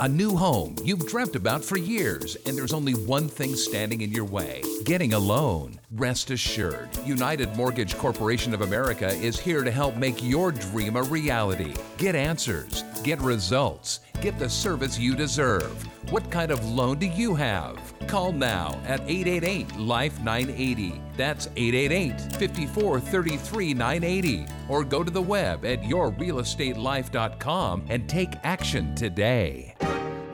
A new home you've dreamt about for years, and there's only one thing standing in your way getting a loan. Rest assured, United Mortgage Corporation of America is here to help make your dream a reality. Get answers, get results, get the service you deserve. What kind of loan do you have? Call now at 888 Life 980. That's 888 54 33 980. Or go to the web at yourrealestatelife.com and take action today.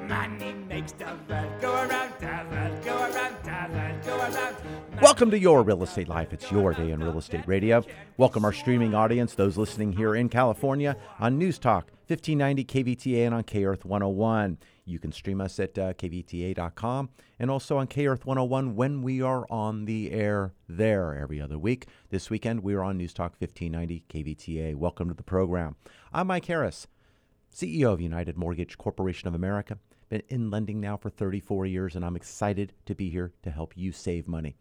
Money makes the world go around, the world go around, the world go around. Welcome to Your Real Estate Life. It's your day in real estate radio. Welcome our streaming audience, those listening here in California on News Talk 1590 KVTA and on K Earth 101. You can stream us at uh, kvta.com and also on K Earth 101 when we are on the air there every other week. This weekend we are on News Talk 1590 KVTA. Welcome to the program. I'm Mike Harris, CEO of United Mortgage Corporation of America. Been in lending now for 34 years, and I'm excited to be here to help you save money.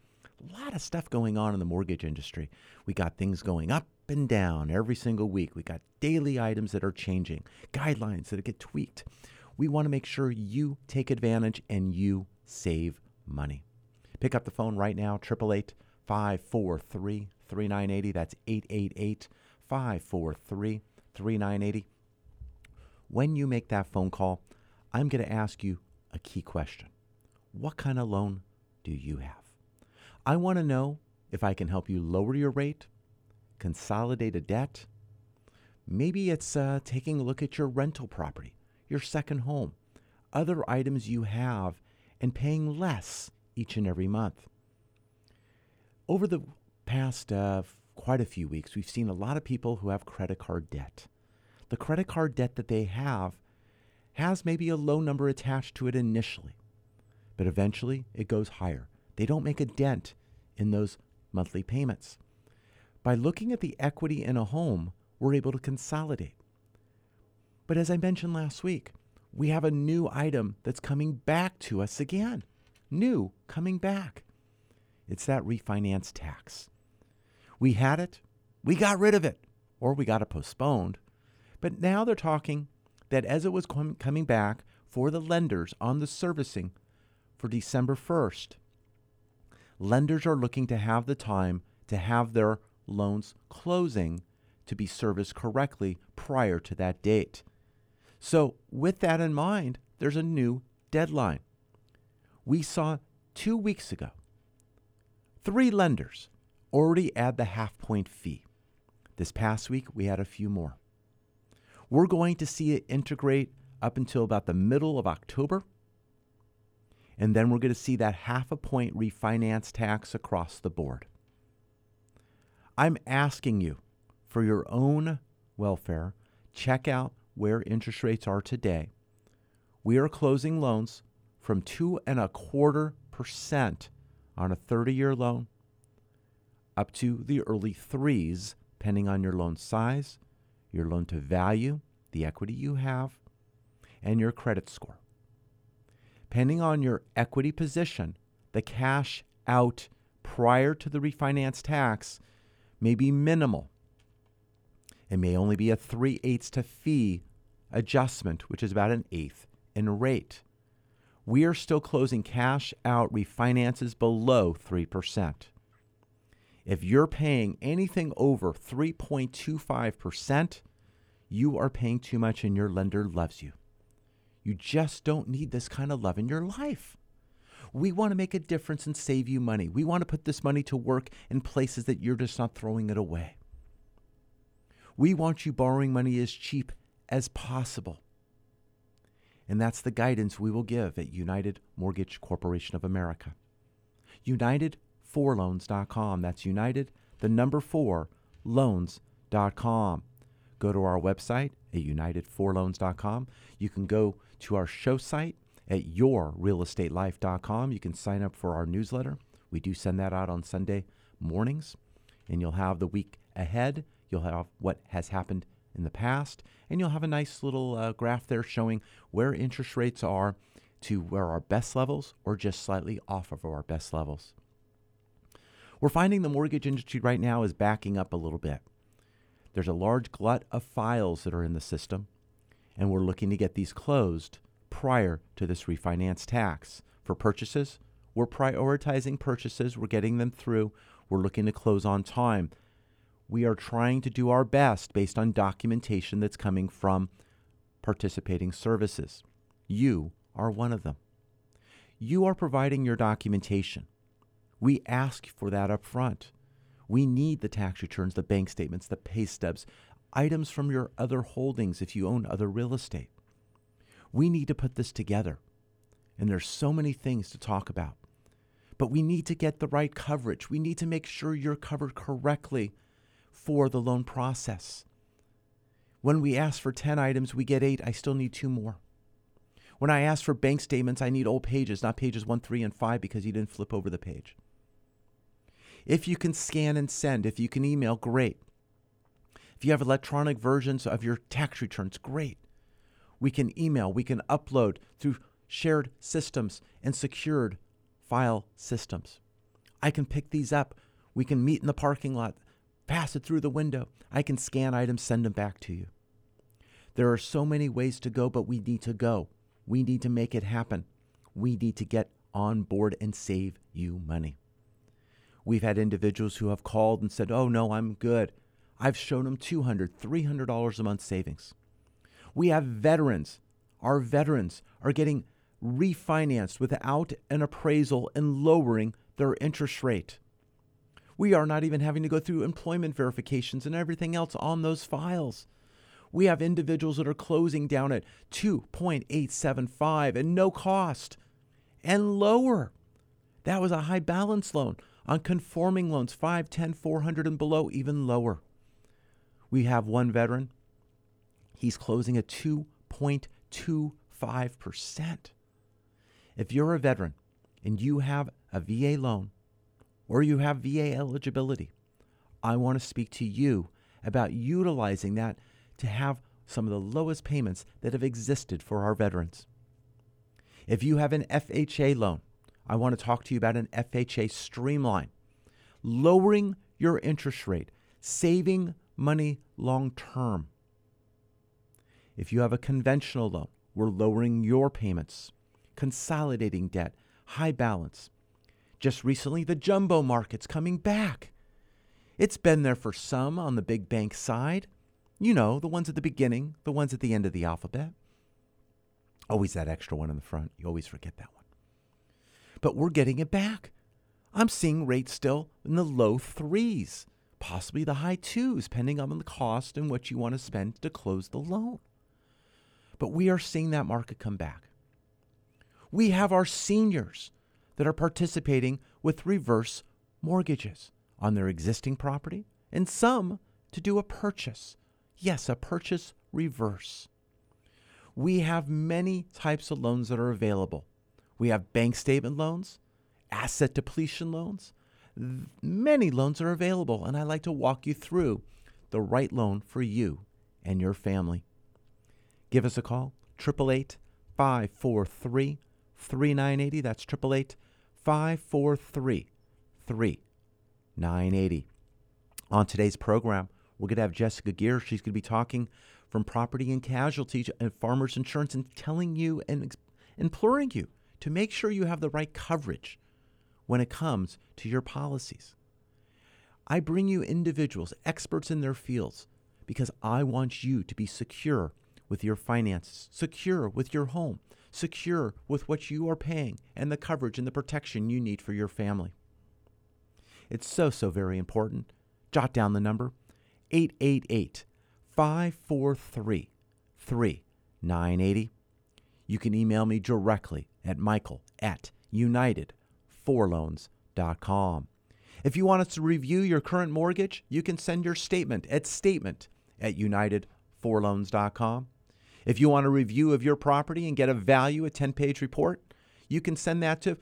A lot of stuff going on in the mortgage industry. We got things going up and down every single week. We got daily items that are changing, guidelines that get tweaked. We want to make sure you take advantage and you save money. Pick up the phone right now, 888 543 3980. That's 888 543 3980. When you make that phone call, I'm going to ask you a key question What kind of loan do you have? I want to know if I can help you lower your rate, consolidate a debt. Maybe it's uh, taking a look at your rental property, your second home, other items you have, and paying less each and every month. Over the past uh, quite a few weeks, we've seen a lot of people who have credit card debt. The credit card debt that they have has maybe a low number attached to it initially, but eventually it goes higher. They don't make a dent in those monthly payments. By looking at the equity in a home, we're able to consolidate. But as I mentioned last week, we have a new item that's coming back to us again. New, coming back. It's that refinance tax. We had it, we got rid of it, or we got it postponed. But now they're talking that as it was com- coming back for the lenders on the servicing for December 1st, lenders are looking to have the time to have their loans closing to be serviced correctly prior to that date. So, with that in mind, there's a new deadline. We saw two weeks ago three lenders already add the half point fee. This past week, we had a few more. We're going to see it integrate up until about the middle of October. And then we're going to see that half a point refinance tax across the board. I'm asking you for your own welfare, check out where interest rates are today. We are closing loans from two and a quarter percent on a 30 year loan up to the early threes, depending on your loan size, your loan to value, the equity you have, and your credit score. Depending on your equity position, the cash out prior to the refinance tax may be minimal. It may only be a 3 eighths to fee adjustment, which is about an eighth in rate. We are still closing cash out refinances below 3%. If you're paying anything over 3.25%, you are paying too much and your lender loves you. You just don't need this kind of love in your life. We want to make a difference and save you money. We want to put this money to work in places that you're just not throwing it away. We want you borrowing money as cheap as possible. And that's the guidance we will give at United Mortgage Corporation of America. United4loans.com. That's United, the number four, loans.com. go to our website at unitedforloans.com. You can go to our show site at yourrealestatelife.com. You can sign up for our newsletter. We do send that out on Sunday mornings, and you'll have the week ahead. You'll have what has happened in the past, and you'll have a nice little uh, graph there showing where interest rates are to where our best levels or just slightly off of our best levels. We're finding the mortgage industry right now is backing up a little bit. There's a large glut of files that are in the system, and we're looking to get these closed prior to this refinance tax. For purchases, we're prioritizing purchases, we're getting them through, we're looking to close on time. We are trying to do our best based on documentation that's coming from participating services. You are one of them. You are providing your documentation. We ask for that up front. We need the tax returns, the bank statements, the pay stubs, items from your other holdings if you own other real estate. We need to put this together. And there's so many things to talk about. But we need to get the right coverage. We need to make sure you're covered correctly for the loan process. When we ask for 10 items, we get eight. I still need two more. When I ask for bank statements, I need old pages, not pages one, three, and five because you didn't flip over the page. If you can scan and send, if you can email, great. If you have electronic versions of your tax returns, great. We can email, we can upload through shared systems and secured file systems. I can pick these up. We can meet in the parking lot, pass it through the window. I can scan items, send them back to you. There are so many ways to go, but we need to go. We need to make it happen. We need to get on board and save you money. We've had individuals who have called and said, Oh, no, I'm good. I've shown them $200, $300 a month savings. We have veterans. Our veterans are getting refinanced without an appraisal and lowering their interest rate. We are not even having to go through employment verifications and everything else on those files. We have individuals that are closing down at 2.875 and no cost and lower. That was a high balance loan. On conforming loans, 5, 10, 400 and below, even lower. We have one veteran. He's closing at 2.25%. If you're a veteran and you have a VA loan or you have VA eligibility, I want to speak to you about utilizing that to have some of the lowest payments that have existed for our veterans. If you have an FHA loan, I want to talk to you about an FHA streamline, lowering your interest rate, saving money long term. If you have a conventional loan, we're lowering your payments, consolidating debt, high balance. Just recently, the jumbo market's coming back. It's been there for some on the big bank side. You know, the ones at the beginning, the ones at the end of the alphabet. Always that extra one in the front. You always forget that one. But we're getting it back. I'm seeing rates still in the low threes, possibly the high twos, depending on the cost and what you want to spend to close the loan. But we are seeing that market come back. We have our seniors that are participating with reverse mortgages on their existing property and some to do a purchase. Yes, a purchase reverse. We have many types of loans that are available. We have bank statement loans, asset depletion loans. Many loans are available, and I like to walk you through the right loan for you and your family. Give us a call, 888 543 3980. That's 888 543 3980. On today's program, we're going to have Jessica Gear. She's going to be talking from property and casualty and farmers insurance and telling you and imploring you to make sure you have the right coverage when it comes to your policies. I bring you individuals, experts in their fields, because I want you to be secure with your finances, secure with your home, secure with what you are paying, and the coverage and the protection you need for your family. It's so, so very important. Jot down the number 888 543 3980. You can email me directly at michael at unitedforloans.com. If you want us to review your current mortgage, you can send your statement at statement at unitedforloans.com. If you want a review of your property and get a value, a 10 page report, you can send that to,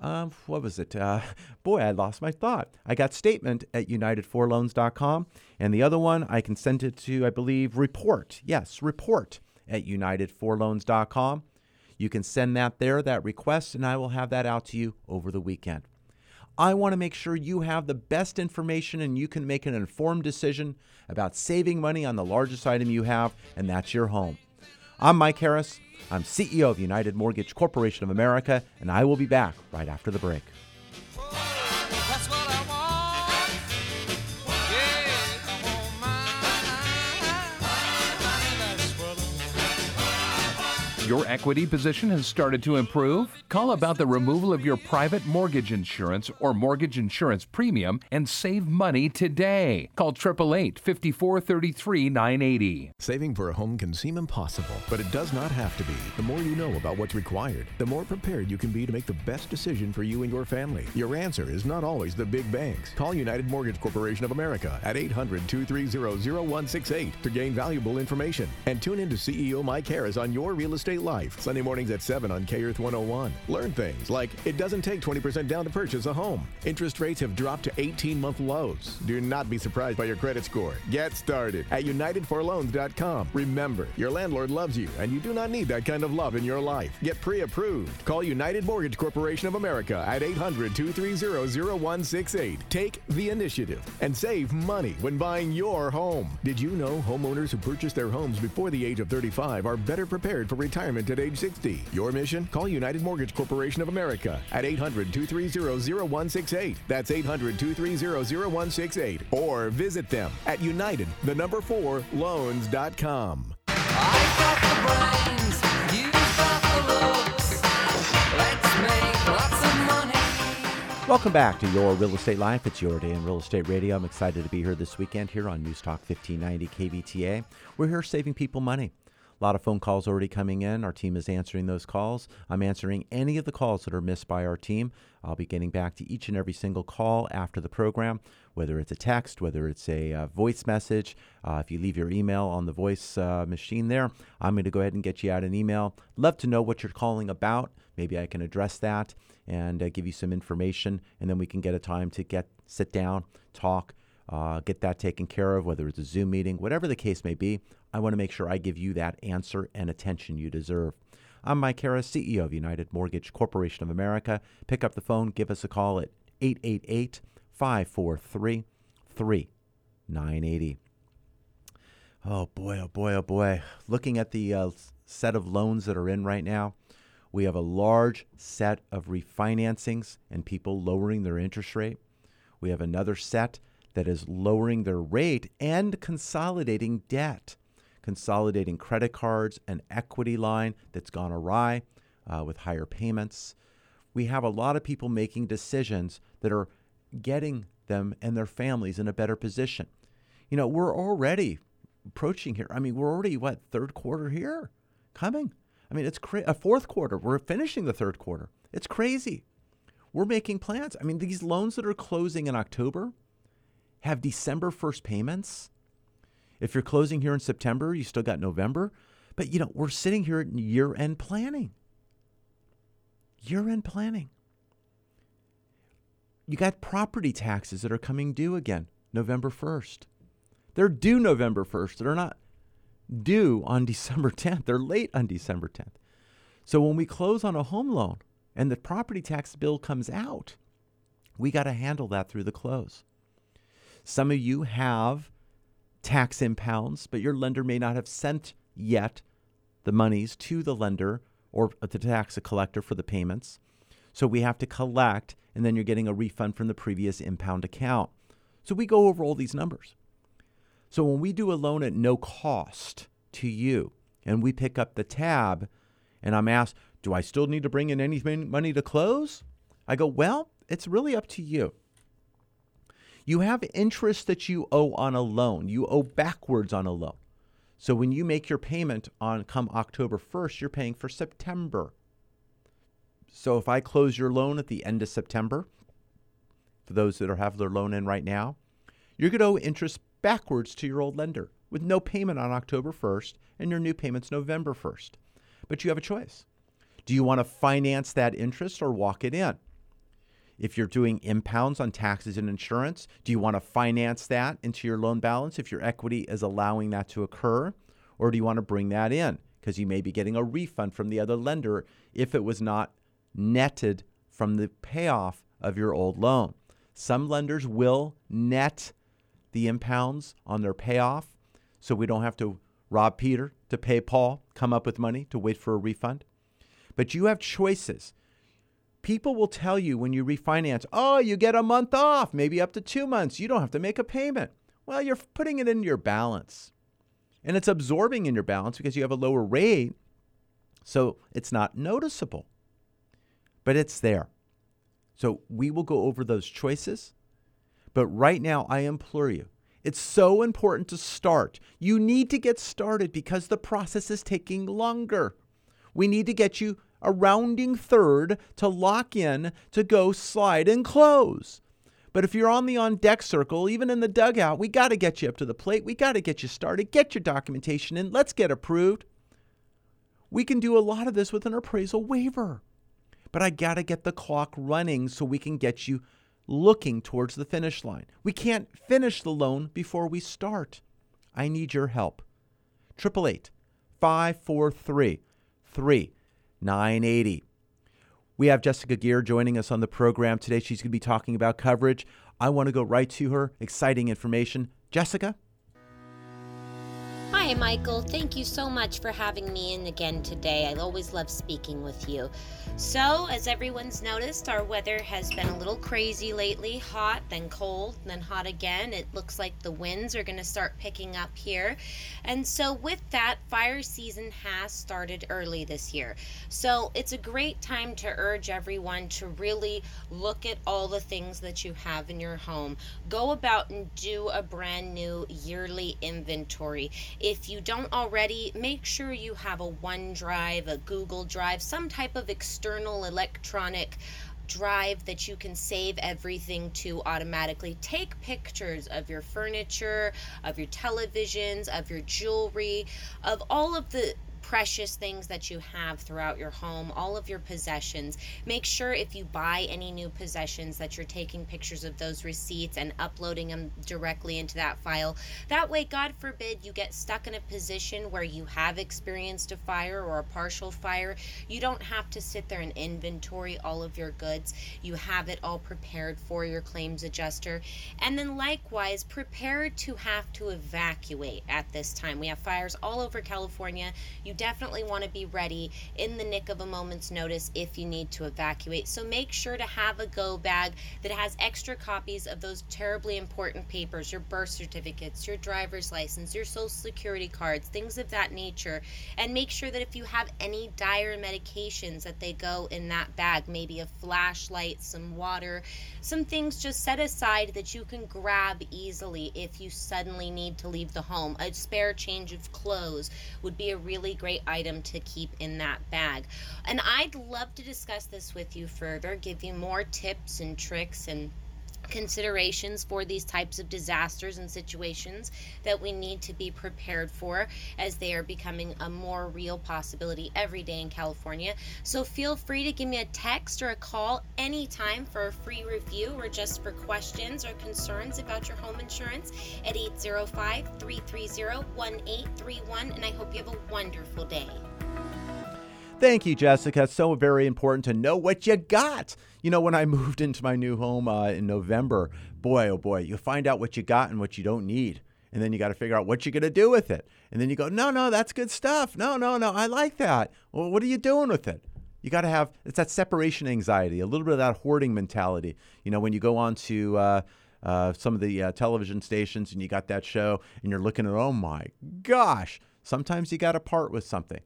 um, what was it? Uh, boy, I lost my thought. I got statement at unitedforloans.com. And the other one, I can send it to, I believe, report. Yes, report at unitedforloans.com. You can send that there, that request, and I will have that out to you over the weekend. I want to make sure you have the best information and you can make an informed decision about saving money on the largest item you have, and that's your home. I'm Mike Harris. I'm CEO of United Mortgage Corporation of America, and I will be back right after the break. Your equity position has started to improve? Call about the removal of your private mortgage insurance or mortgage insurance premium and save money today. Call 888 5433 980. Saving for a home can seem impossible, but it does not have to be. The more you know about what's required, the more prepared you can be to make the best decision for you and your family. Your answer is not always the big banks. Call United Mortgage Corporation of America at 800 230 0168 to gain valuable information. And tune in to CEO Mike Harris on Your Real Estate Life, Sunday mornings at 7 on K Earth 101. Learn things like it doesn't take 20% down to purchase a home. Interest rates have dropped to 18 month lows. Do not be surprised by your credit score. Get started at UnitedForLoans.com. Remember, your landlord loves you, and you do not need that kind of love in your life. Get pre approved. Call United Mortgage Corporation of America at 800 230 0168. Take the initiative and save money when buying your home. Did you know homeowners who purchase their homes before the age of 35 are better prepared for retirement at age 60? Your mission? Call United Mortgage Corporation of America at 800 230 0168. That's 800 230 0168. Or visit them at United, the number 4, loans.com. I've got the brains, you've got the looks. Let's make lots of money. Welcome back to Your Real Estate Life. It's your day in real estate radio. I'm excited to be here this weekend here on News Talk 1590 KVTA. We're here saving people money. A lot of phone calls already coming in. Our team is answering those calls. I'm answering any of the calls that are missed by our team. I'll be getting back to each and every single call after the program, whether it's a text, whether it's a uh, voice message. Uh, if you leave your email on the voice uh, machine there, I'm going to go ahead and get you out an email. Love to know what you're calling about. Maybe I can address that and uh, give you some information, and then we can get a time to get sit down, talk, uh, get that taken care of, whether it's a Zoom meeting, whatever the case may be. I want to make sure I give you that answer and attention you deserve. I'm Mike Harris, CEO of United Mortgage Corporation of America. Pick up the phone, give us a call at 888 543 3980. Oh boy, oh boy, oh boy. Looking at the uh, set of loans that are in right now, we have a large set of refinancings and people lowering their interest rate. We have another set that is lowering their rate and consolidating debt, consolidating credit cards, an equity line that's gone awry uh, with higher payments. We have a lot of people making decisions that are getting them and their families in a better position. You know, we're already approaching here. I mean, we're already what third quarter here coming. I mean, it's cra- a fourth quarter. We're finishing the third quarter. It's crazy. We're making plans. I mean, these loans that are closing in October have December 1st payments. If you're closing here in September, you still got November. But, you know, we're sitting here at year end planning. Year end planning. You got property taxes that are coming due again November 1st. They're due November 1st. They're not due on December 10th. They're late on December 10th. So when we close on a home loan and the property tax bill comes out, we got to handle that through the close. Some of you have tax impounds, but your lender may not have sent yet the monies to the lender or the tax collector for the payments. So we have to collect, and then you're getting a refund from the previous impound account. So we go over all these numbers. So when we do a loan at no cost to you, and we pick up the tab, and I'm asked, do I still need to bring in any money to close? I go, well, it's really up to you. You have interest that you owe on a loan. You owe backwards on a loan. So when you make your payment on come October 1st, you're paying for September. So if I close your loan at the end of September, for those that are have their loan in right now, you're going to owe interest backwards to your old lender with no payment on October 1st and your new payment's November 1st. But you have a choice. Do you want to finance that interest or walk it in? If you're doing impounds on taxes and insurance, do you want to finance that into your loan balance if your equity is allowing that to occur? Or do you want to bring that in because you may be getting a refund from the other lender if it was not netted from the payoff of your old loan? Some lenders will net the impounds on their payoff so we don't have to rob Peter to pay Paul, come up with money to wait for a refund. But you have choices. People will tell you when you refinance, oh, you get a month off, maybe up to two months. You don't have to make a payment. Well, you're putting it in your balance. And it's absorbing in your balance because you have a lower rate. So it's not noticeable, but it's there. So we will go over those choices. But right now, I implore you, it's so important to start. You need to get started because the process is taking longer. We need to get you a rounding third to lock in to go slide and close. But if you're on the on deck circle, even in the dugout, we got to get you up to the plate. We got to get you started. Get your documentation in. Let's get approved. We can do a lot of this with an appraisal waiver. But I got to get the clock running so we can get you looking towards the finish line. We can't finish the loan before we start. I need your help. 888 543 3980. We have Jessica Gear joining us on the program today. She's going to be talking about coverage. I want to go right to her. Exciting information. Jessica? Hi, Michael. Thank you so much for having me in again today. I always love speaking with you. So, as everyone's noticed, our weather has been a little crazy lately hot, then cold, then hot again. It looks like the winds are going to start picking up here. And so, with that, fire season has started early this year. So, it's a great time to urge everyone to really look at all the things that you have in your home. Go about and do a brand new yearly inventory. If you don't already, make sure you have a OneDrive, a Google Drive, some type of external electronic drive that you can save everything to automatically. Take pictures of your furniture, of your televisions, of your jewelry, of all of the precious things that you have throughout your home, all of your possessions. Make sure if you buy any new possessions that you're taking pictures of those receipts and uploading them directly into that file. That way, God forbid, you get stuck in a position where you have experienced a fire or a partial fire. You don't have to sit there and inventory all of your goods. You have it all prepared for your claims adjuster. And then, likewise, prepare to have to evacuate at this time. We have fires all over California. You definitely want to be ready in the nick of a moment's notice if you need to evacuate. So make sure to have a go bag that has extra copies of those terribly important papers your birth certificates, your driver's license, your social security cards, things of that nature. And make sure that if you have any dire medications, that they go in that bag maybe a flashlight, some water, some things just set aside that you can grab easily if you suddenly need to leave the home. A spare change of clothes would be a really great item to keep in that bag. And I'd love to discuss this with you further, give you more tips and tricks and considerations for these types of disasters and situations that we need to be prepared for as they are becoming a more real possibility every day in California. So feel free to give me a text or a call anytime for a free review or just for questions or concerns about your home insurance at 805 330 1831. And I hope you have a wonderful day. Thank you, Jessica. So very important to know what you got. You know, when I moved into my new home uh, in November, boy, oh boy, you find out what you got and what you don't need. And then you got to figure out what you're going to do with it. And then you go, no, no, that's good stuff. No, no, no, I like that. Well, what are you doing with it? You got to have, it's that separation anxiety, a little bit of that hoarding mentality. You know, when you go on to, uh, uh, some of the uh, television stations and you got that show and you're looking at, oh my gosh, sometimes you got to part with something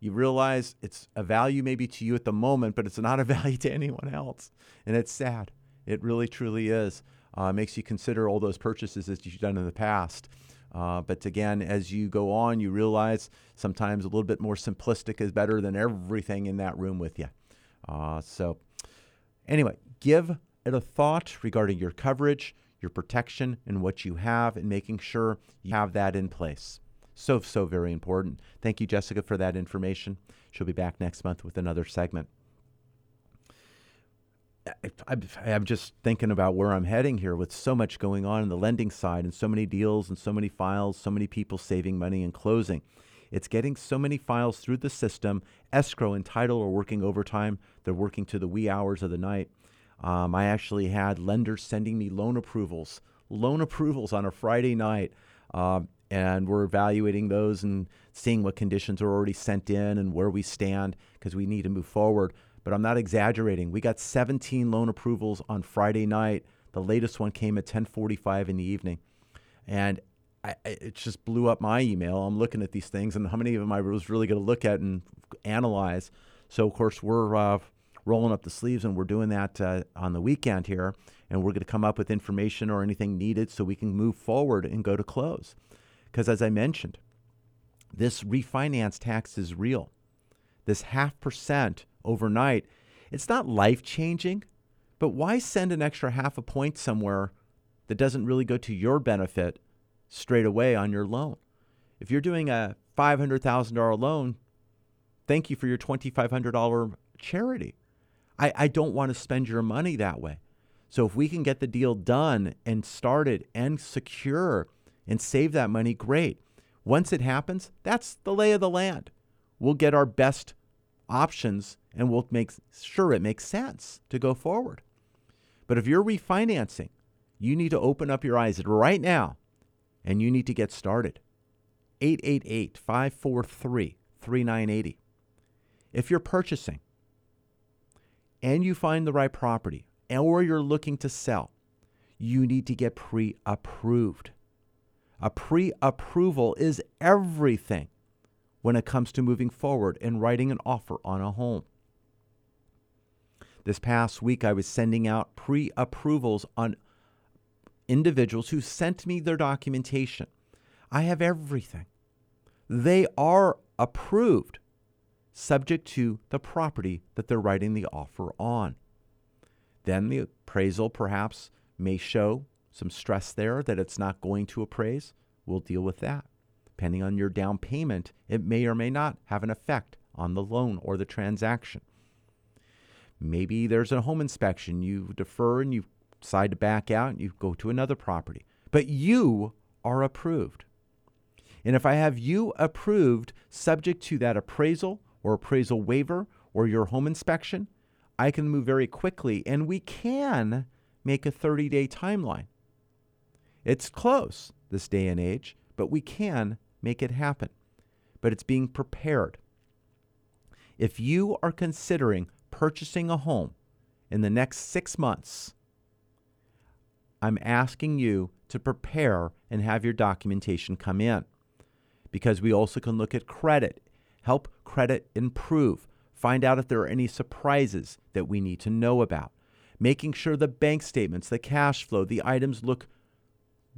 you realize it's a value maybe to you at the moment, but it's not a value to anyone else. And it's sad. It really, truly is. Uh, makes you consider all those purchases that you've done in the past. Uh, but again, as you go on, you realize sometimes a little bit more simplistic is better than everything in that room with you. Uh, so, anyway, give it a thought regarding your coverage. your protection and what you have and making sure you have that in place. So, so very important. Thank you, Jessica, for that information. She'll be back next month with another segment. I- I'm just thinking about where I'm heading here with so much going on in the lending side and so many deals and so many files, so many people saving money and closing. It's getting so many files through the system. Escrow and title are working overtime. They're working to the wee hours of the night. Um, I actually had lenders sending me loan approvals, loan approvals on a Friday night. Um, and we're evaluating those and seeing what conditions are already sent in and where we stand because we need to move forward. But I'm not exaggerating. We got 17 loan approvals on Friday night. The latest one came at 10:45 in the evening, and I, it just blew up my email. I'm looking at these things, and how many of them I was really going to look at and analyze. So of course we're uh, rolling up the sleeves, and we're doing that uh, on the weekend here, and we're going to come up with information or anything needed so we can move forward and go to close. Because as I mentioned, this refinance tax is real. This half percent overnight, it's not life changing, but why send an extra half a point somewhere that doesn't really go to your benefit straight away on your loan? If you're doing a $500,000 loan, thank you for your $2,500 charity. I, I don't want to spend your money that way. So if we can get the deal done and started and secure and save that money, great. Once it happens, that's the lay of the land. We'll get our best options and we'll make sure it makes sense to go forward. But if you're refinancing, you need to open up your eyes right now and you need to get started. 888 543 3980. If you're purchasing and you find the right property or you're looking to sell, you need to get pre approved. A pre approval is everything when it comes to moving forward and writing an offer on a home. This past week, I was sending out pre approvals on individuals who sent me their documentation. I have everything. They are approved, subject to the property that they're writing the offer on. Then the appraisal perhaps may show some stress there that it's not going to appraise. We'll deal with that. Depending on your down payment, it may or may not have an effect on the loan or the transaction. Maybe there's a home inspection. You defer and you decide to back out and you go to another property. But you are approved. And if I have you approved subject to that appraisal or appraisal waiver or your home inspection, I can move very quickly and we can make a 30 day timeline. It's close this day and age, but we can make it happen. But it's being prepared. If you are considering purchasing a home in the next six months, I'm asking you to prepare and have your documentation come in because we also can look at credit, help credit improve, find out if there are any surprises that we need to know about, making sure the bank statements, the cash flow, the items look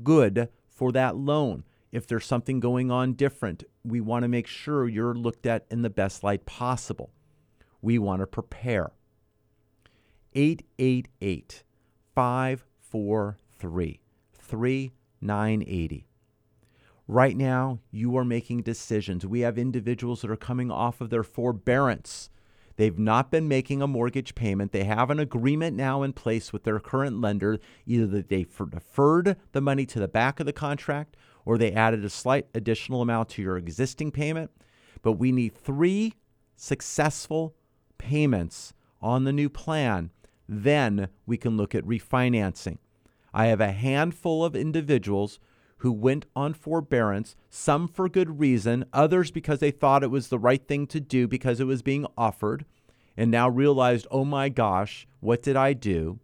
good for that loan. If there's something going on different, we want to make sure you're looked at in the best light possible. We want to prepare. 888 543 3980. Right now, you are making decisions. We have individuals that are coming off of their forbearance. They've not been making a mortgage payment. They have an agreement now in place with their current lender, either that they deferred the money to the back of the contract or they added a slight additional amount to your existing payment. But we need three successful payments on the new plan. Then we can look at refinancing. I have a handful of individuals who went on forbearance, some for good reason, others because they thought it was the right thing to do because it was being offered, and now realized, oh my gosh, what did I do?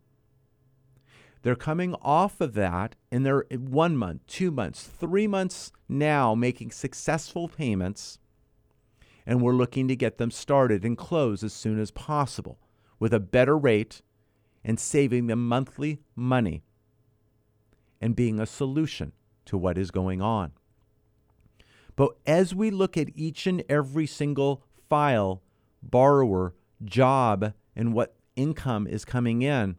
They're coming off of that and they're one month, two months, three months now making successful payments. And we're looking to get them started and close as soon as possible with a better rate and saving them monthly money and being a solution to what is going on. But as we look at each and every single file, borrower, job, and what income is coming in,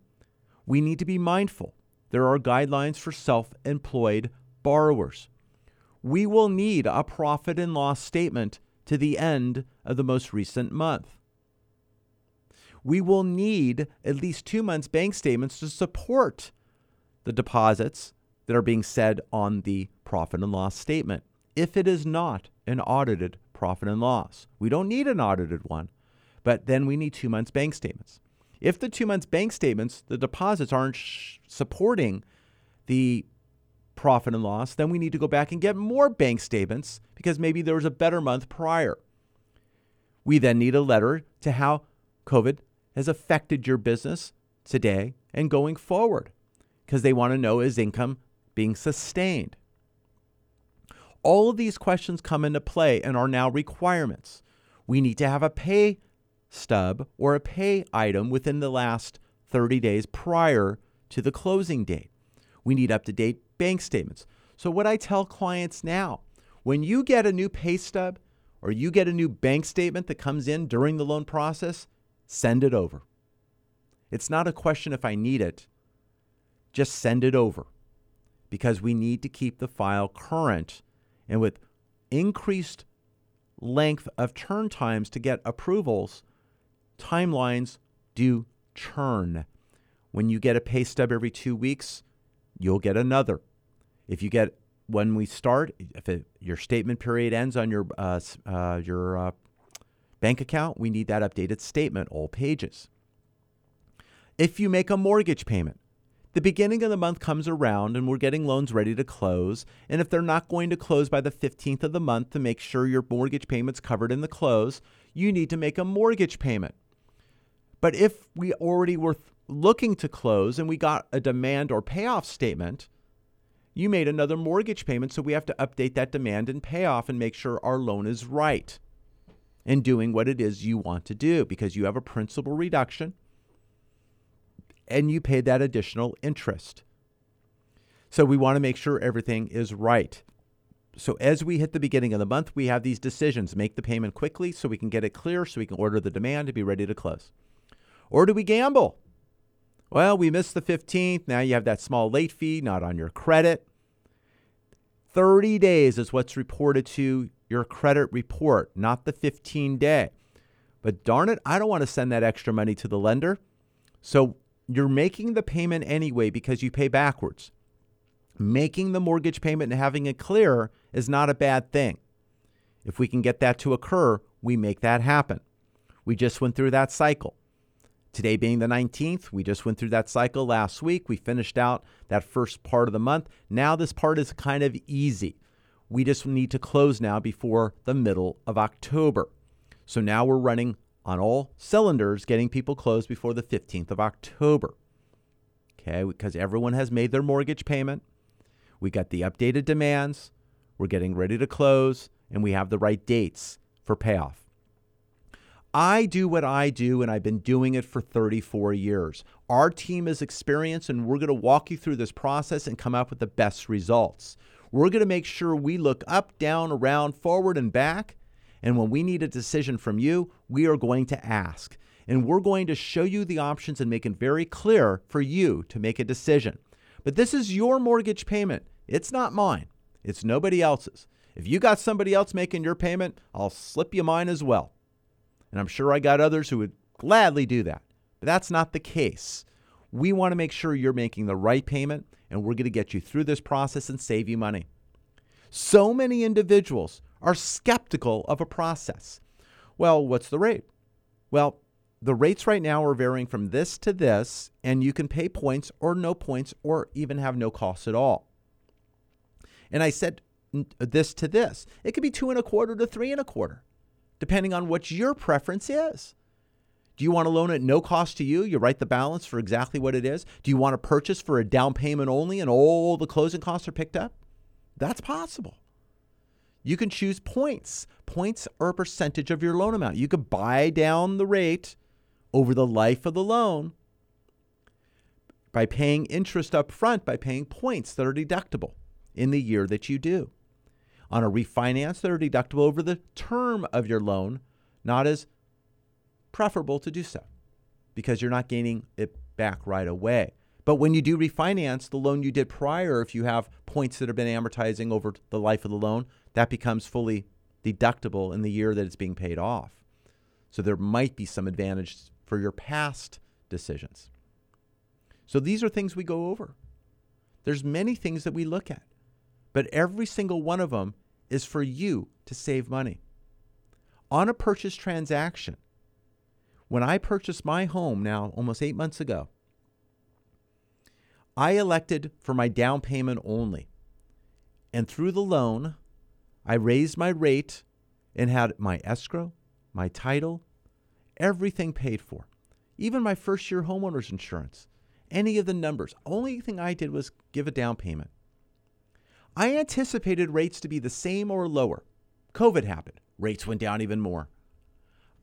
we need to be mindful there are guidelines for self employed borrowers. We will need a profit and loss statement to the end of the most recent month. We will need at least two months' bank statements to support the deposits that are being said on the profit and loss statement if it is not an audited profit and loss. We don't need an audited one, but then we need two months' bank statements. If the two months' bank statements, the deposits aren't sh- supporting the profit and loss, then we need to go back and get more bank statements because maybe there was a better month prior. We then need a letter to how COVID has affected your business today and going forward because they want to know is income being sustained. All of these questions come into play and are now requirements. We need to have a pay stub or a pay item within the last 30 days prior to the closing date. We need up to date bank statements. So, what I tell clients now when you get a new pay stub or you get a new bank statement that comes in during the loan process, send it over. It's not a question if I need it, just send it over because we need to keep the file current and with increased length of turn times to get approvals, timelines do churn. When you get a pay stub every two weeks, you'll get another. If you get when we start, if it, your statement period ends on your uh, uh, your uh, bank account, we need that updated statement, all pages. If you make a mortgage payment, the beginning of the month comes around and we're getting loans ready to close. And if they're not going to close by the 15th of the month to make sure your mortgage payment's covered in the close, you need to make a mortgage payment. But if we already were looking to close and we got a demand or payoff statement, you made another mortgage payment, so we have to update that demand and payoff and make sure our loan is right and doing what it is you want to do because you have a principal reduction and you pay that additional interest. So we want to make sure everything is right. So as we hit the beginning of the month, we have these decisions. Make the payment quickly so we can get it clear so we can order the demand to be ready to close. Or do we gamble? Well, we missed the 15th. Now you have that small late fee, not on your credit. 30 days is what's reported to your credit report, not the 15 day. But darn it, I don't want to send that extra money to the lender. So you're making the payment anyway because you pay backwards. Making the mortgage payment and having it clear is not a bad thing. If we can get that to occur, we make that happen. We just went through that cycle. Today being the 19th, we just went through that cycle last week. We finished out that first part of the month. Now, this part is kind of easy. We just need to close now before the middle of October. So now we're running on all cylinders, getting people closed before the 15th of October. Okay, because everyone has made their mortgage payment. We got the updated demands. We're getting ready to close, and we have the right dates for payoff. I do what I do, and I've been doing it for 34 years. Our team is experienced, and we're going to walk you through this process and come up with the best results. We're going to make sure we look up, down, around, forward, and back. And when we need a decision from you, we are going to ask. And we're going to show you the options and make it very clear for you to make a decision. But this is your mortgage payment. It's not mine, it's nobody else's. If you got somebody else making your payment, I'll slip you mine as well. And I'm sure I got others who would gladly do that. But that's not the case. We want to make sure you're making the right payment, and we're going to get you through this process and save you money. So many individuals are skeptical of a process. Well, what's the rate? Well, the rates right now are varying from this to this, and you can pay points or no points or even have no costs at all. And I said this to this. It could be two and a quarter to three and a quarter, depending on what your preference is. Do you want to loan at no cost to you? You write the balance for exactly what it is. Do you want to purchase for a down payment only and all the closing costs are picked up? That's possible. You can choose points. Points are a percentage of your loan amount. You could buy down the rate over the life of the loan by paying interest up front by paying points that are deductible in the year that you do. On a refinance, that are deductible over the term of your loan, not as preferable to do so because you're not gaining it back right away. But when you do refinance the loan you did prior, if you have points that have been amortizing over the life of the loan, that becomes fully deductible in the year that it's being paid off. So there might be some advantage for your past decisions. So these are things we go over. There's many things that we look at, but every single one of them is for you to save money. On a purchase transaction, when I purchased my home now almost 8 months ago, I elected for my down payment only. And through the loan, I raised my rate and had my escrow, my title, everything paid for. Even my first year homeowner's insurance, any of the numbers. Only thing I did was give a down payment. I anticipated rates to be the same or lower. COVID happened. Rates went down even more.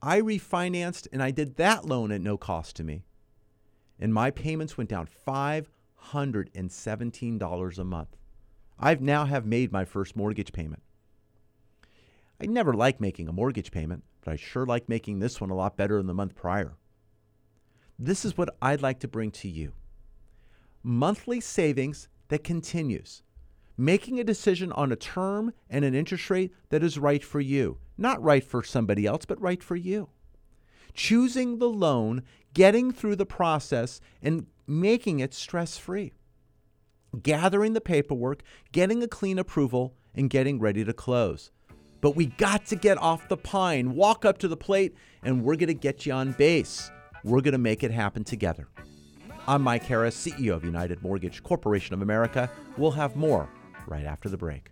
I refinanced and I did that loan at no cost to me. And my payments went down $517 a month. I've now have made my first mortgage payment. I never like making a mortgage payment, but I sure like making this one a lot better than the month prior. This is what I'd like to bring to you. Monthly savings that continues. Making a decision on a term and an interest rate that is right for you. Not right for somebody else, but right for you. Choosing the loan, getting through the process, and making it stress free. Gathering the paperwork, getting a clean approval, and getting ready to close. But we got to get off the pine, walk up to the plate, and we're going to get you on base. We're going to make it happen together. I'm Mike Harris, CEO of United Mortgage Corporation of America. We'll have more right after the break.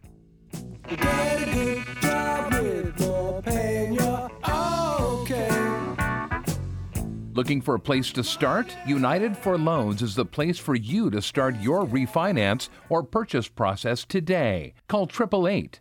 Looking for a place to start? United for Loans is the place for you to start your refinance or purchase process today. Call 888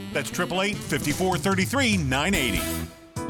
That's 888 54 33 980.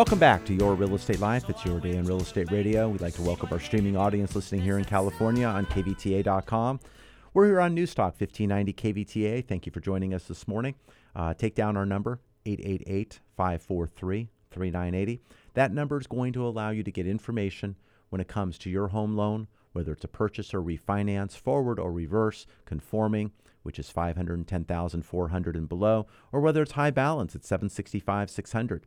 Welcome back to Your Real Estate Life. It's your day in real estate radio. We'd like to welcome our streaming audience listening here in California on KVTA.com. We're here on Newstalk 1590 KVTA. Thank you for joining us this morning. Uh, take down our number 888 543 3980. That number is going to allow you to get information when it comes to your home loan, whether it's a purchase or refinance, forward or reverse, conforming, which is 510,400 and below, or whether it's high balance at 765 600.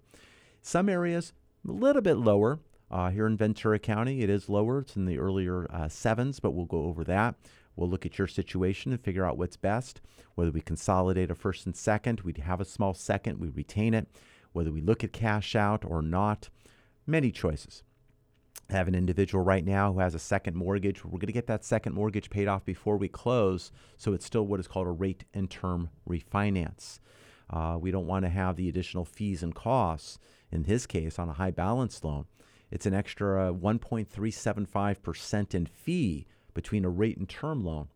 Some areas a little bit lower. Uh, here in Ventura County, it is lower. It's in the earlier uh, sevens, but we'll go over that. We'll look at your situation and figure out what's best. Whether we consolidate a first and second, we'd have a small second, we retain it. Whether we look at cash out or not, many choices. I have an individual right now who has a second mortgage. We're going to get that second mortgage paid off before we close, so it's still what is called a rate and term refinance. Uh, we don't want to have the additional fees and costs. In his case, on a high balance loan, it's an extra uh, 1.375% in fee between a rate and term loan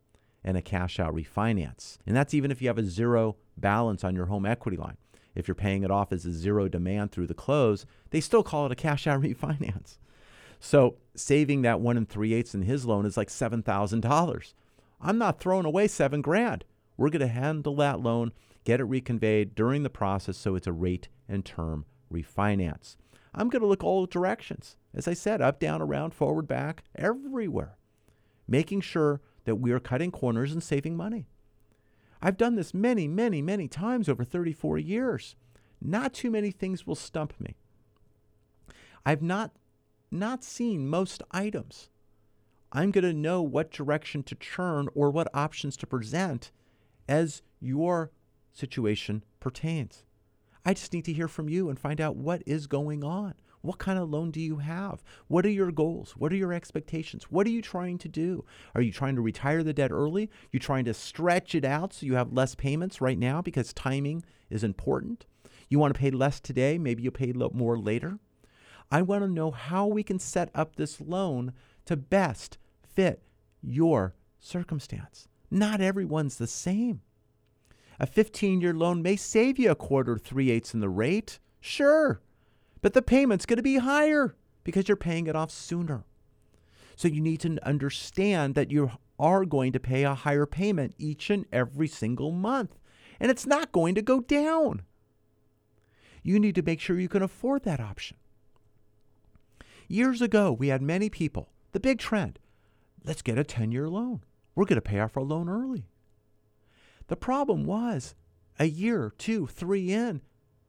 and a cash out refinance. And that's even if you have a zero balance on your home equity line. If you're paying it off as a zero demand through the close, they still call it a cash out refinance. So saving that one and three eighths in his loan is like seven thousand dollars. I'm not throwing away seven grand. We're going to handle that loan, get it reconveyed during the process, so it's a rate and term refinance. I'm going to look all directions, as I said, up, down, around, forward, back, everywhere, making sure that we are cutting corners and saving money. I've done this many, many, many times over 34 years. not too many things will stump me. I've not not seen most items. I'm going to know what direction to churn or what options to present as your situation pertains. I just need to hear from you and find out what is going on. What kind of loan do you have? What are your goals? What are your expectations? What are you trying to do? Are you trying to retire the debt early? You trying to stretch it out so you have less payments right now because timing is important? You want to pay less today, maybe you'll pay more later. I want to know how we can set up this loan to best fit your circumstance. Not everyone's the same. A 15 year loan may save you a quarter, three eighths in the rate, sure, but the payment's going to be higher because you're paying it off sooner. So you need to understand that you are going to pay a higher payment each and every single month, and it's not going to go down. You need to make sure you can afford that option. Years ago, we had many people, the big trend let's get a 10 year loan. We're going to pay off our loan early. The problem was a year, two, three in,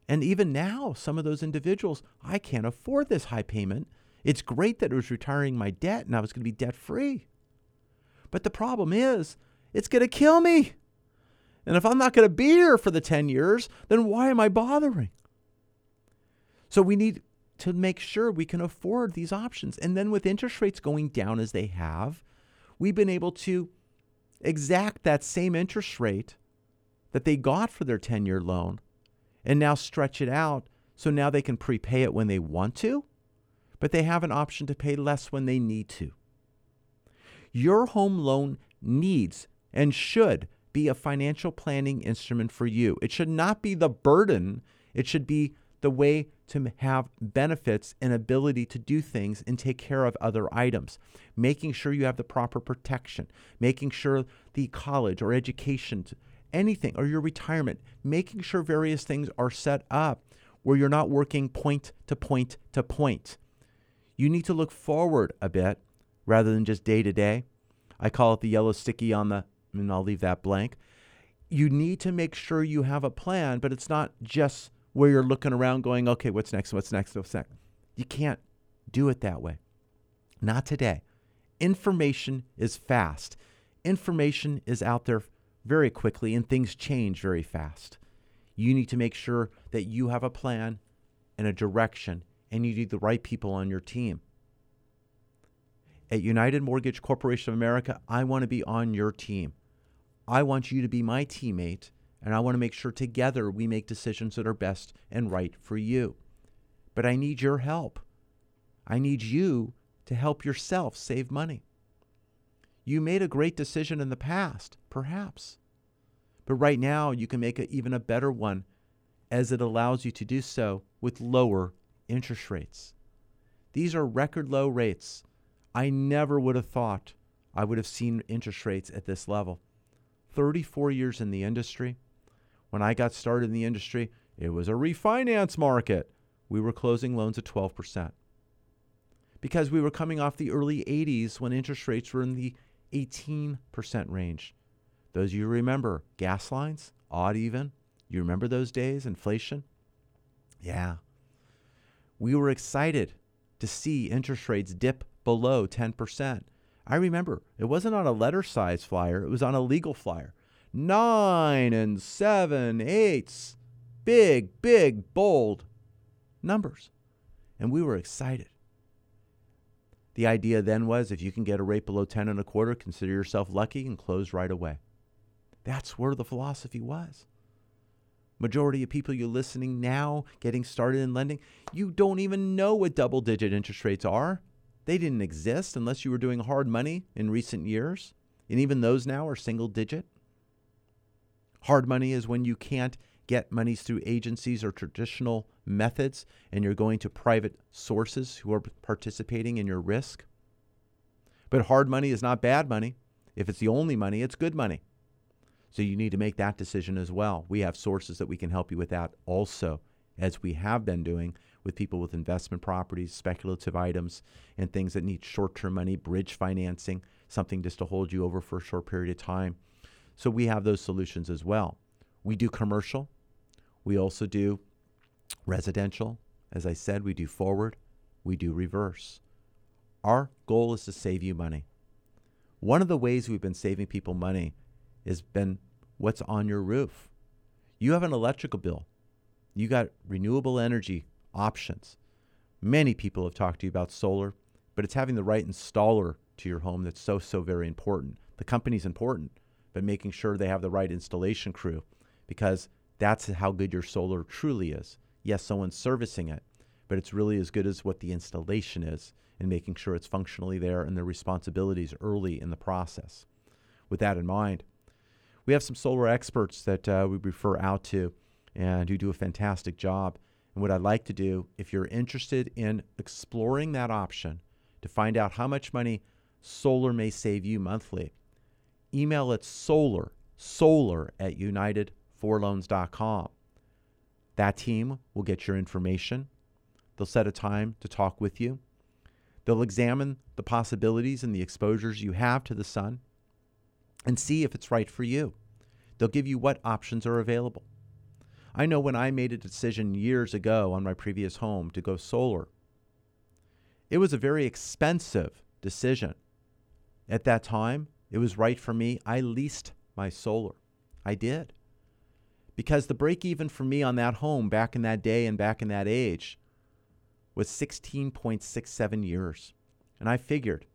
and even now, some of those individuals, I can't afford this high payment. It's great that it was retiring my debt and I was going to be debt free. But the problem is, it's going to kill me. And if I'm not going to be here for the 10 years, then why am I bothering? So we need to make sure we can afford these options. And then with interest rates going down as they have, we've been able to exact that same interest rate that they got for their 10 year loan and now stretch it out so now they can prepay it when they want to, but they have an option to pay less when they need to. Your home loan needs and should be a financial planning instrument for you. It should not be the burden, it should be the way to have benefits and ability to do things and take care of other items. Making sure you have the proper protection, making sure the college or education, anything, or your retirement, making sure various things are set up where you're not working point to point to point. You need to look forward a bit rather than just day to day. I call it the yellow sticky on the, and I'll leave that blank. You need to make sure you have a plan, but it's not just where you're looking around going, okay, what's next? What's next? What's next? You can't do it that way. Not today. Information is fast. Information is out there very quickly and things change very fast. You need to make sure that you have a plan and a direction and you need the right people on your team. At United Mortgage Corporation of America, I want to be on your team. I want you to be my teammate and I want to make sure together we make decisions that are best and right for you. But I need your help. I need you to help yourself save money. You made a great decision in the past, perhaps. But right now, you can make even a better one as it allows you to do so with lower interest rates. These are record low rates. I never would have thought I would have seen interest rates at this level. 34 years in the industry. When I got started in the industry, it was a refinance market. We were closing loans at 12%. Because we were coming off the early 80s when interest rates were in the 18% range. Those of you remember gas lines, odd even. You remember those days, inflation? Yeah. We were excited to see interest rates dip below 10%. I remember it wasn't on a letter size flyer, it was on a legal flyer. Nine and seven eighths. Big, big, bold numbers. And we were excited. The idea then was if you can get a rate below 10 and a quarter, consider yourself lucky and close right away. That's where the philosophy was. Majority of people you're listening now, getting started in lending, you don't even know what double digit interest rates are. They didn't exist unless you were doing hard money in recent years. And even those now are single digit. Hard money is when you can't get monies through agencies or traditional methods and you're going to private sources who are participating in your risk. But hard money is not bad money. If it's the only money, it's good money. So you need to make that decision as well. We have sources that we can help you with that also, as we have been doing with people with investment properties, speculative items, and things that need short term money, bridge financing, something just to hold you over for a short period of time. So we have those solutions as well. We do commercial. We also do Residential, as I said, we do forward, we do reverse. Our goal is to save you money. One of the ways we've been saving people money has been what's on your roof. You have an electrical bill. You got renewable energy options. Many people have talked to you about solar, but it's having the right installer to your home that's so, so very important. The company's important, but making sure they have the right installation crew because that's how good your solar truly is. Yes, someone's servicing it, but it's really as good as what the installation is and making sure it's functionally there and their responsibilities early in the process. With that in mind, we have some solar experts that uh, we refer out to and who do a fantastic job. And what I'd like to do, if you're interested in exploring that option to find out how much money solar may save you monthly, email it solar, solar at unitedforloans.com. That team will get your information. They'll set a time to talk with you. They'll examine the possibilities and the exposures you have to the sun and see if it's right for you. They'll give you what options are available. I know when I made a decision years ago on my previous home to go solar, it was a very expensive decision. At that time, it was right for me. I leased my solar. I did. Because the break even for me on that home back in that day and back in that age was 16.67 years. And I figured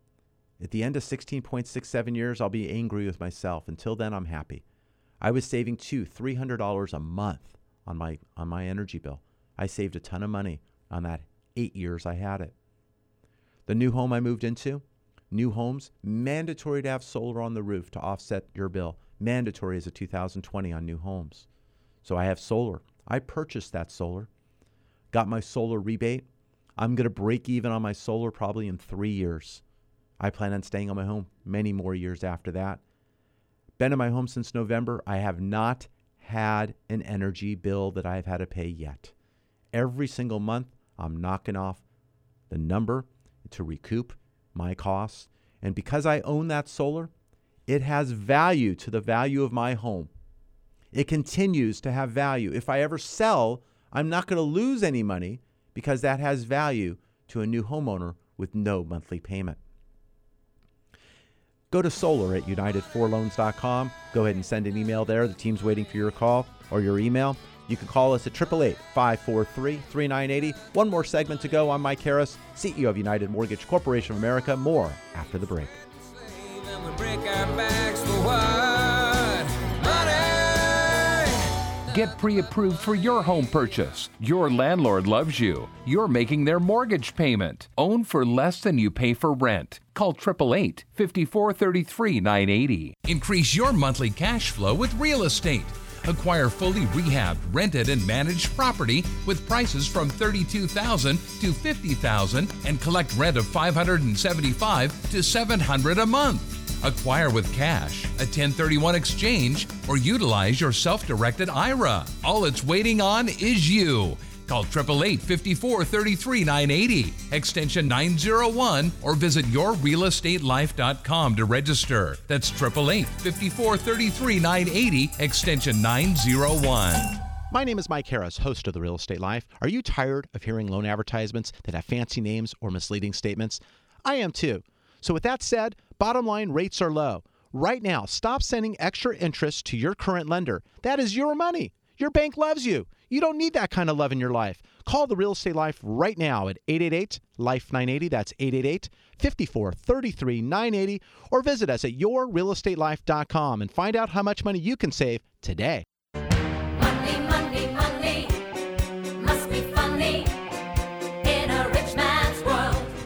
at the end of 16.67 years, I'll be angry with myself. Until then, I'm happy. I was saving two, $300 a month on my, on my energy bill. I saved a ton of money on that eight years I had it. The new home I moved into, new homes, mandatory to have solar on the roof to offset your bill. Mandatory as a 2020 on new homes. So I have solar. I purchased that solar, got my solar rebate. I'm going to break even on my solar probably in three years. I plan on staying on my home many more years after that. Been in my home since November. I have not had an energy bill that I've had to pay yet. Every single month, I'm knocking off the number to recoup my costs. And because I own that solar, it has value to the value of my home. It continues to have value. If I ever sell, I'm not going to lose any money because that has value to a new homeowner with no monthly payment. Go to solar at unitedforloans.com. Go ahead and send an email there. The team's waiting for your call or your email. You can call us at 888 543 3980. One more segment to go. I'm Mike Harris, CEO of United Mortgage Corporation of America. More after the break. Then we break our backs for what? Money! Get pre approved for your home purchase. Your landlord loves you. You're making their mortgage payment. Own for less than you pay for rent. Call 888 5433 980. Increase your monthly cash flow with real estate. Acquire fully rehabbed, rented, and managed property with prices from 32,000 to 50,000 and collect rent of 575 to 700 a month. Acquire with cash, a 1031 exchange, or utilize your self directed IRA. All it's waiting on is you. Call 888 54 33 980, extension 901, or visit yourrealestatelife.com to register. That's 888 54 33 980, extension 901. My name is Mike Harris, host of The Real Estate Life. Are you tired of hearing loan advertisements that have fancy names or misleading statements? I am too. So, with that said, bottom line rates are low. Right now, stop sending extra interest to your current lender. That is your money. Your bank loves you. You don't need that kind of love in your life. Call the Real Estate Life right now at 888 Life 980. That's 888 54 33 980. Or visit us at yourrealestatelife.com and find out how much money you can save today.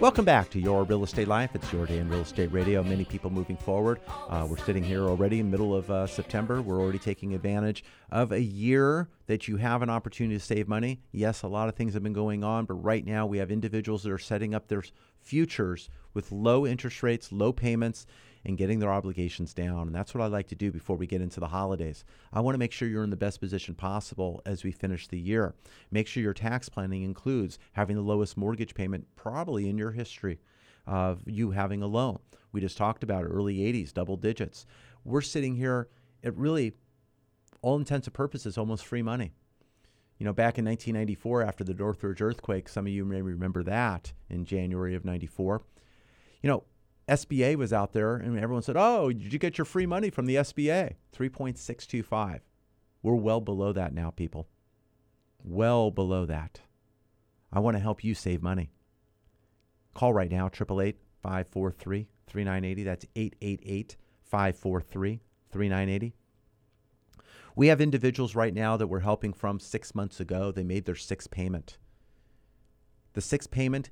Welcome back to Your Real Estate Life. It's your day in real estate radio. Many people moving forward. Uh, we're sitting here already in middle of uh, September. We're already taking advantage of a year that you have an opportunity to save money. Yes, a lot of things have been going on, but right now we have individuals that are setting up their futures with low interest rates, low payments, and getting their obligations down. And that's what I like to do before we get into the holidays. I want to make sure you're in the best position possible as we finish the year. Make sure your tax planning includes having the lowest mortgage payment probably in your history of you having a loan. We just talked about early 80s, double digits. We're sitting here at really all intents and purposes almost free money. You know, back in 1994, after the Northridge earthquake, some of you may remember that in January of 94. You know, SBA was out there and everyone said, Oh, did you get your free money from the SBA? 3.625. We're well below that now, people. Well below that. I want to help you save money. Call right now, 888 543 3980. That's 888 543 3980. We have individuals right now that we're helping from six months ago. They made their sixth payment. The sixth payment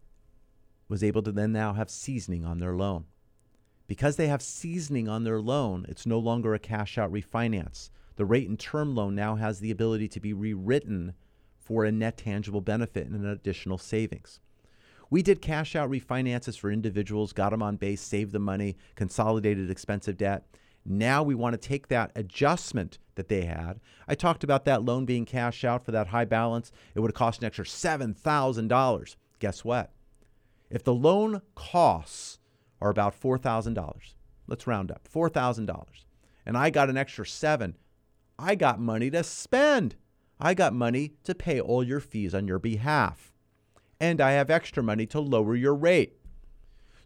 was able to then now have seasoning on their loan. Because they have seasoning on their loan, it's no longer a cash out refinance. The rate and term loan now has the ability to be rewritten for a net tangible benefit and an additional savings. We did cash out refinances for individuals, got them on base, saved the money, consolidated expensive debt. Now we want to take that adjustment that they had. I talked about that loan being cash out for that high balance. It would have cost an extra $7,000. Guess what? If the loan costs are about $4,000, let's round up $4,000, and I got an extra seven, I got money to spend. I got money to pay all your fees on your behalf. And I have extra money to lower your rate.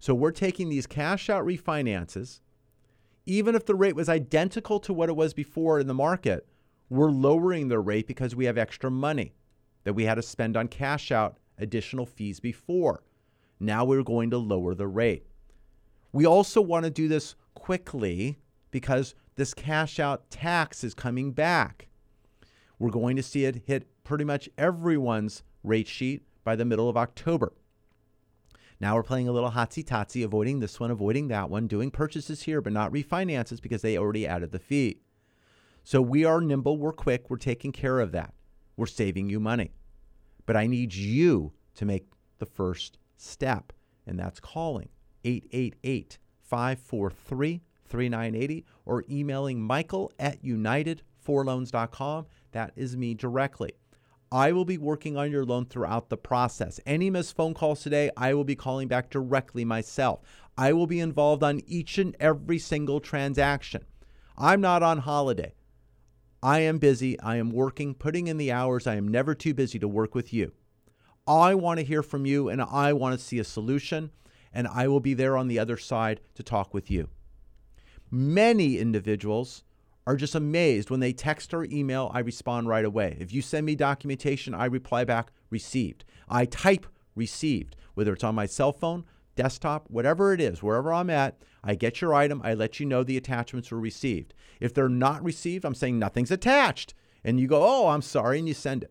So we're taking these cash out refinances, even if the rate was identical to what it was before in the market, we're lowering the rate because we have extra money that we had to spend on cash out additional fees before. Now we're going to lower the rate. We also want to do this quickly because this cash out tax is coming back. We're going to see it hit pretty much everyone's rate sheet by the middle of October. Now we're playing a little hotsy totsy, avoiding this one, avoiding that one, doing purchases here, but not refinances because they already added the fee. So we are nimble, we're quick, we're taking care of that. We're saving you money. But I need you to make the first step, and that's calling 888 543 3980 or emailing michael at unitedforloans.com. That is me directly. I will be working on your loan throughout the process. Any missed phone calls today, I will be calling back directly myself. I will be involved on each and every single transaction. I'm not on holiday. I am busy. I am working, putting in the hours. I am never too busy to work with you. I want to hear from you and I want to see a solution, and I will be there on the other side to talk with you. Many individuals are just amazed when they text or email, I respond right away. If you send me documentation, I reply back, received. I type received, whether it's on my cell phone, desktop, whatever it is, wherever I'm at, I get your item, I let you know the attachments were received. If they're not received, I'm saying nothing's attached. And you go, oh, I'm sorry, and you send it.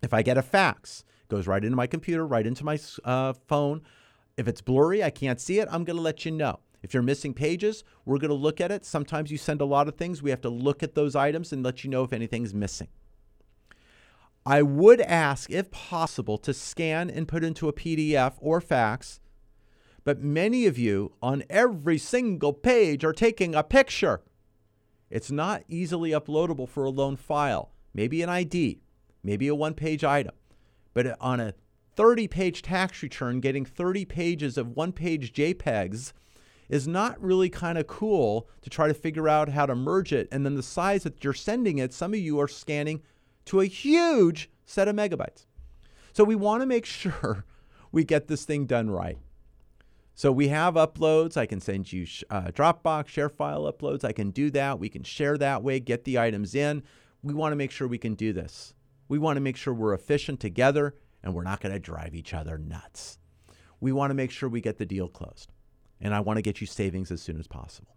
If I get a fax, goes right into my computer, right into my uh, phone. If it's blurry, I can't see it, I'm going to let you know. If you're missing pages, we're going to look at it. Sometimes you send a lot of things. We have to look at those items and let you know if anything's missing. I would ask, if possible, to scan and put into a PDF or fax, but many of you on every single page are taking a picture. It's not easily uploadable for a loan file, maybe an ID, maybe a one page item, but on a 30 page tax return, getting 30 pages of one page JPEGs is not really kind of cool to try to figure out how to merge it. And then the size that you're sending it, some of you are scanning to a huge set of megabytes. So we want to make sure we get this thing done right. So we have uploads. I can send you uh, Dropbox, share file uploads. I can do that. We can share that way, get the items in. We want to make sure we can do this. We want to make sure we're efficient together and we're not going to drive each other nuts. We want to make sure we get the deal closed and I want to get you savings as soon as possible.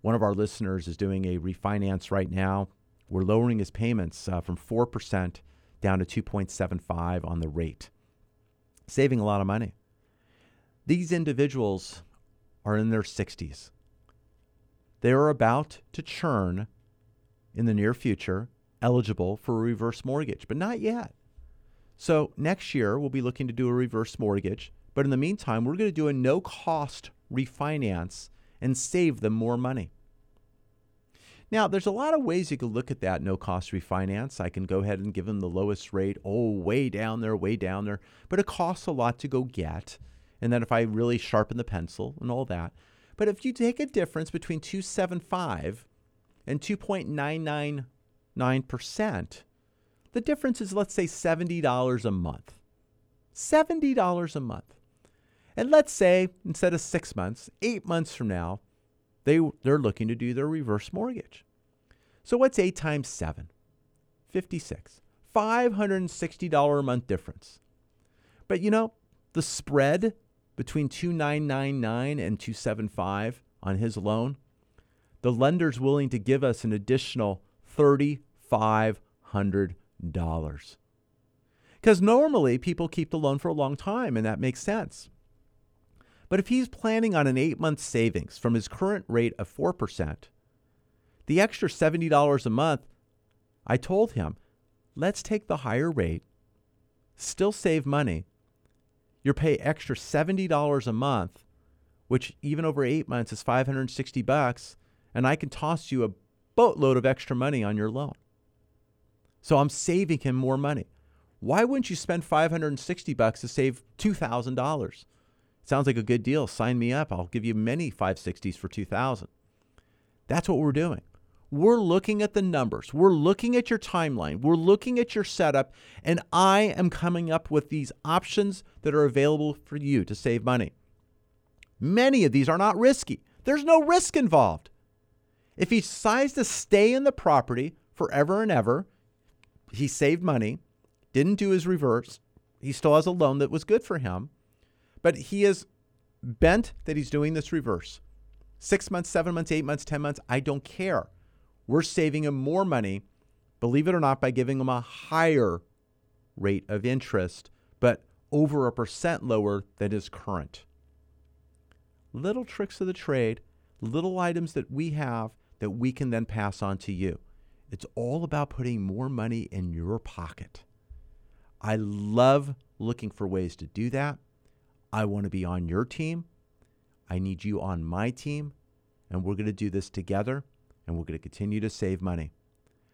One of our listeners is doing a refinance right now. We're lowering his payments uh, from 4% down to 2.75 on the rate, saving a lot of money. These individuals are in their 60s. They are about to churn in the near future, eligible for a reverse mortgage, but not yet. So next year, we'll be looking to do a reverse mortgage. But in the meantime, we're going to do a no cost refinance and save them more money. Now, there's a lot of ways you could look at that no cost refinance. I can go ahead and give them the lowest rate, oh, way down there, way down there, but it costs a lot to go get. And then if I really sharpen the pencil and all that. But if you take a difference between 275 and 2.999%, The difference is, let's say, $70 a month. $70 a month. And let's say instead of six months, eight months from now, they, they're looking to do their reverse mortgage. So what's eight times seven? 56. $560 a month difference. But you know, the spread between 2999 and 275 on his loan, the lender's willing to give us an additional $3,500. Because normally people keep the loan for a long time, and that makes sense. But if he's planning on an eight month savings from his current rate of 4%, the extra $70 a month, I told him, let's take the higher rate, still save money. You pay extra $70 a month, which even over eight months is 560 bucks, and I can toss you a boatload of extra money on your loan. So I'm saving him more money. Why wouldn't you spend 560 bucks to save $2,000? Sounds like a good deal. Sign me up. I'll give you many 560s for 2000. That's what we're doing. We're looking at the numbers. We're looking at your timeline. We're looking at your setup and I am coming up with these options that are available for you to save money. Many of these are not risky. There's no risk involved. If he decides to stay in the property forever and ever, he saved money, didn't do his reverse. He still has a loan that was good for him, but he is bent that he's doing this reverse. Six months, seven months, eight months, 10 months, I don't care. We're saving him more money, believe it or not, by giving him a higher rate of interest, but over a percent lower than his current. Little tricks of the trade, little items that we have that we can then pass on to you. It's all about putting more money in your pocket. I love looking for ways to do that. I want to be on your team. I need you on my team. And we're going to do this together and we're going to continue to save money.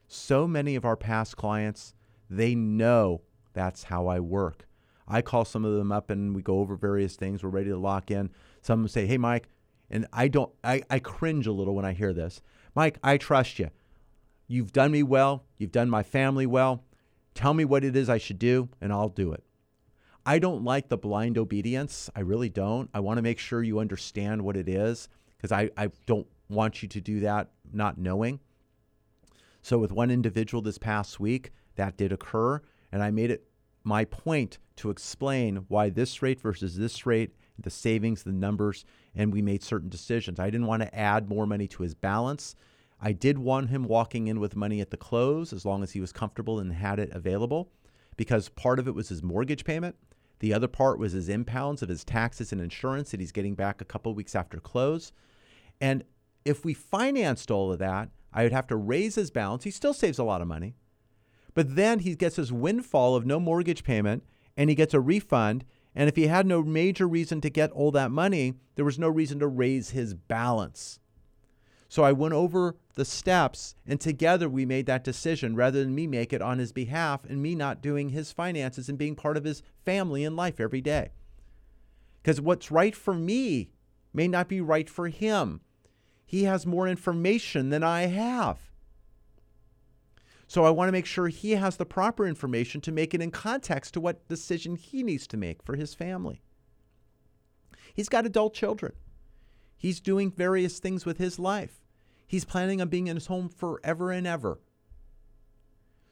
So many of our past clients, they know that's how I work. I call some of them up and we go over various things. We're ready to lock in. Some of them say, Hey, Mike, and I don't, I, I cringe a little when I hear this. Mike, I trust you. You've done me well. You've done my family well. Tell me what it is I should do, and I'll do it. I don't like the blind obedience. I really don't. I want to make sure you understand what it is because I, I don't want you to do that not knowing. So, with one individual this past week, that did occur, and I made it my point to explain why this rate versus this rate, the savings, the numbers, and we made certain decisions. I didn't want to add more money to his balance. I did want him walking in with money at the close as long as he was comfortable and had it available because part of it was his mortgage payment. The other part was his impounds of his taxes and insurance that he's getting back a couple weeks after close. And if we financed all of that, I would have to raise his balance. He still saves a lot of money. But then he gets his windfall of no mortgage payment and he gets a refund. And if he had no major reason to get all that money, there was no reason to raise his balance. So I went over the steps and together we made that decision rather than me make it on his behalf and me not doing his finances and being part of his family and life every day. Because what's right for me may not be right for him. He has more information than I have. So I want to make sure he has the proper information to make it in context to what decision he needs to make for his family. He's got adult children. He's doing various things with his life. He's planning on being in his home forever and ever.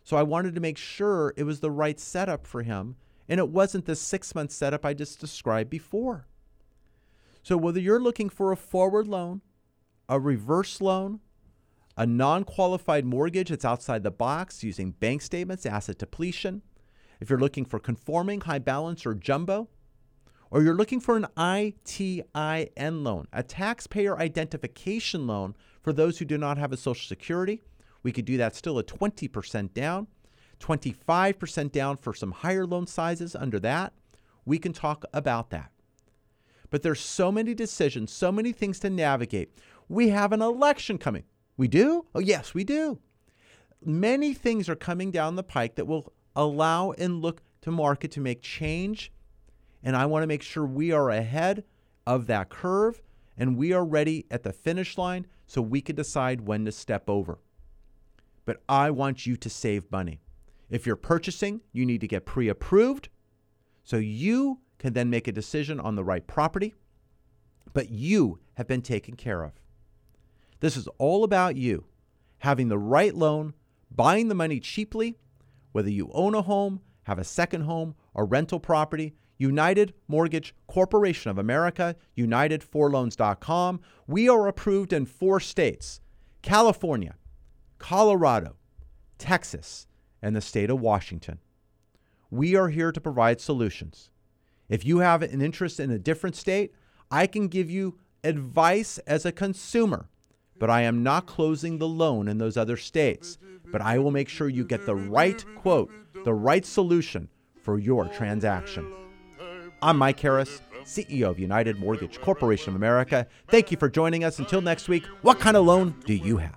So I wanted to make sure it was the right setup for him and it wasn't the six month setup I just described before. So whether you're looking for a forward loan, a reverse loan, a non qualified mortgage that's outside the box using bank statements, asset depletion, if you're looking for conforming, high balance, or jumbo, or you're looking for an ITIN loan, a taxpayer identification loan for those who do not have a Social Security, we could do that still at 20% down, 25% down for some higher loan sizes under that. We can talk about that. But there's so many decisions, so many things to navigate. We have an election coming. We do? Oh, yes, we do. Many things are coming down the pike that will allow and look to market to make change. And I want to make sure we are ahead of that curve and we are ready at the finish line so we can decide when to step over. But I want you to save money. If you're purchasing, you need to get pre approved so you can then make a decision on the right property, but you have been taken care of. This is all about you having the right loan, buying the money cheaply, whether you own a home, have a second home, or rental property. United Mortgage Corporation of America, UnitedForLoans.com. We are approved in four states California, Colorado, Texas, and the state of Washington. We are here to provide solutions. If you have an interest in a different state, I can give you advice as a consumer, but I am not closing the loan in those other states. But I will make sure you get the right quote, the right solution for your transaction. I'm Mike Harris, CEO of United Mortgage Corporation of America. Thank you for joining us. Until next week, what kind of loan do you have?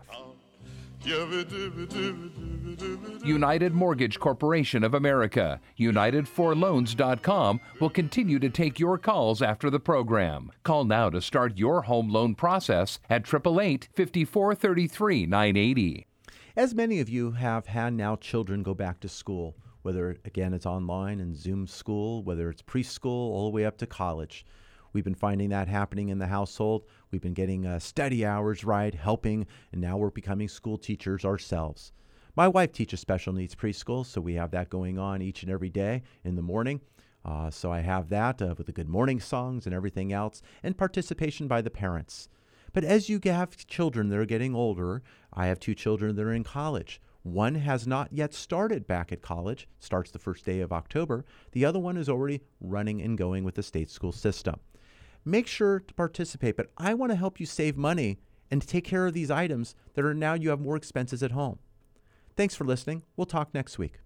United Mortgage Corporation of America, UnitedForLoans.com will continue to take your calls after the program. Call now to start your home loan process at 888 5433 980. As many of you have had now children go back to school, whether again it's online and Zoom school, whether it's preschool, all the way up to college. We've been finding that happening in the household. We've been getting uh, study hours right, helping, and now we're becoming school teachers ourselves. My wife teaches special needs preschool, so we have that going on each and every day in the morning. Uh, so I have that uh, with the good morning songs and everything else, and participation by the parents. But as you have children that are getting older, I have two children that are in college. One has not yet started back at college, starts the first day of October. The other one is already running and going with the state school system. Make sure to participate, but I want to help you save money and take care of these items that are now you have more expenses at home. Thanks for listening. We'll talk next week.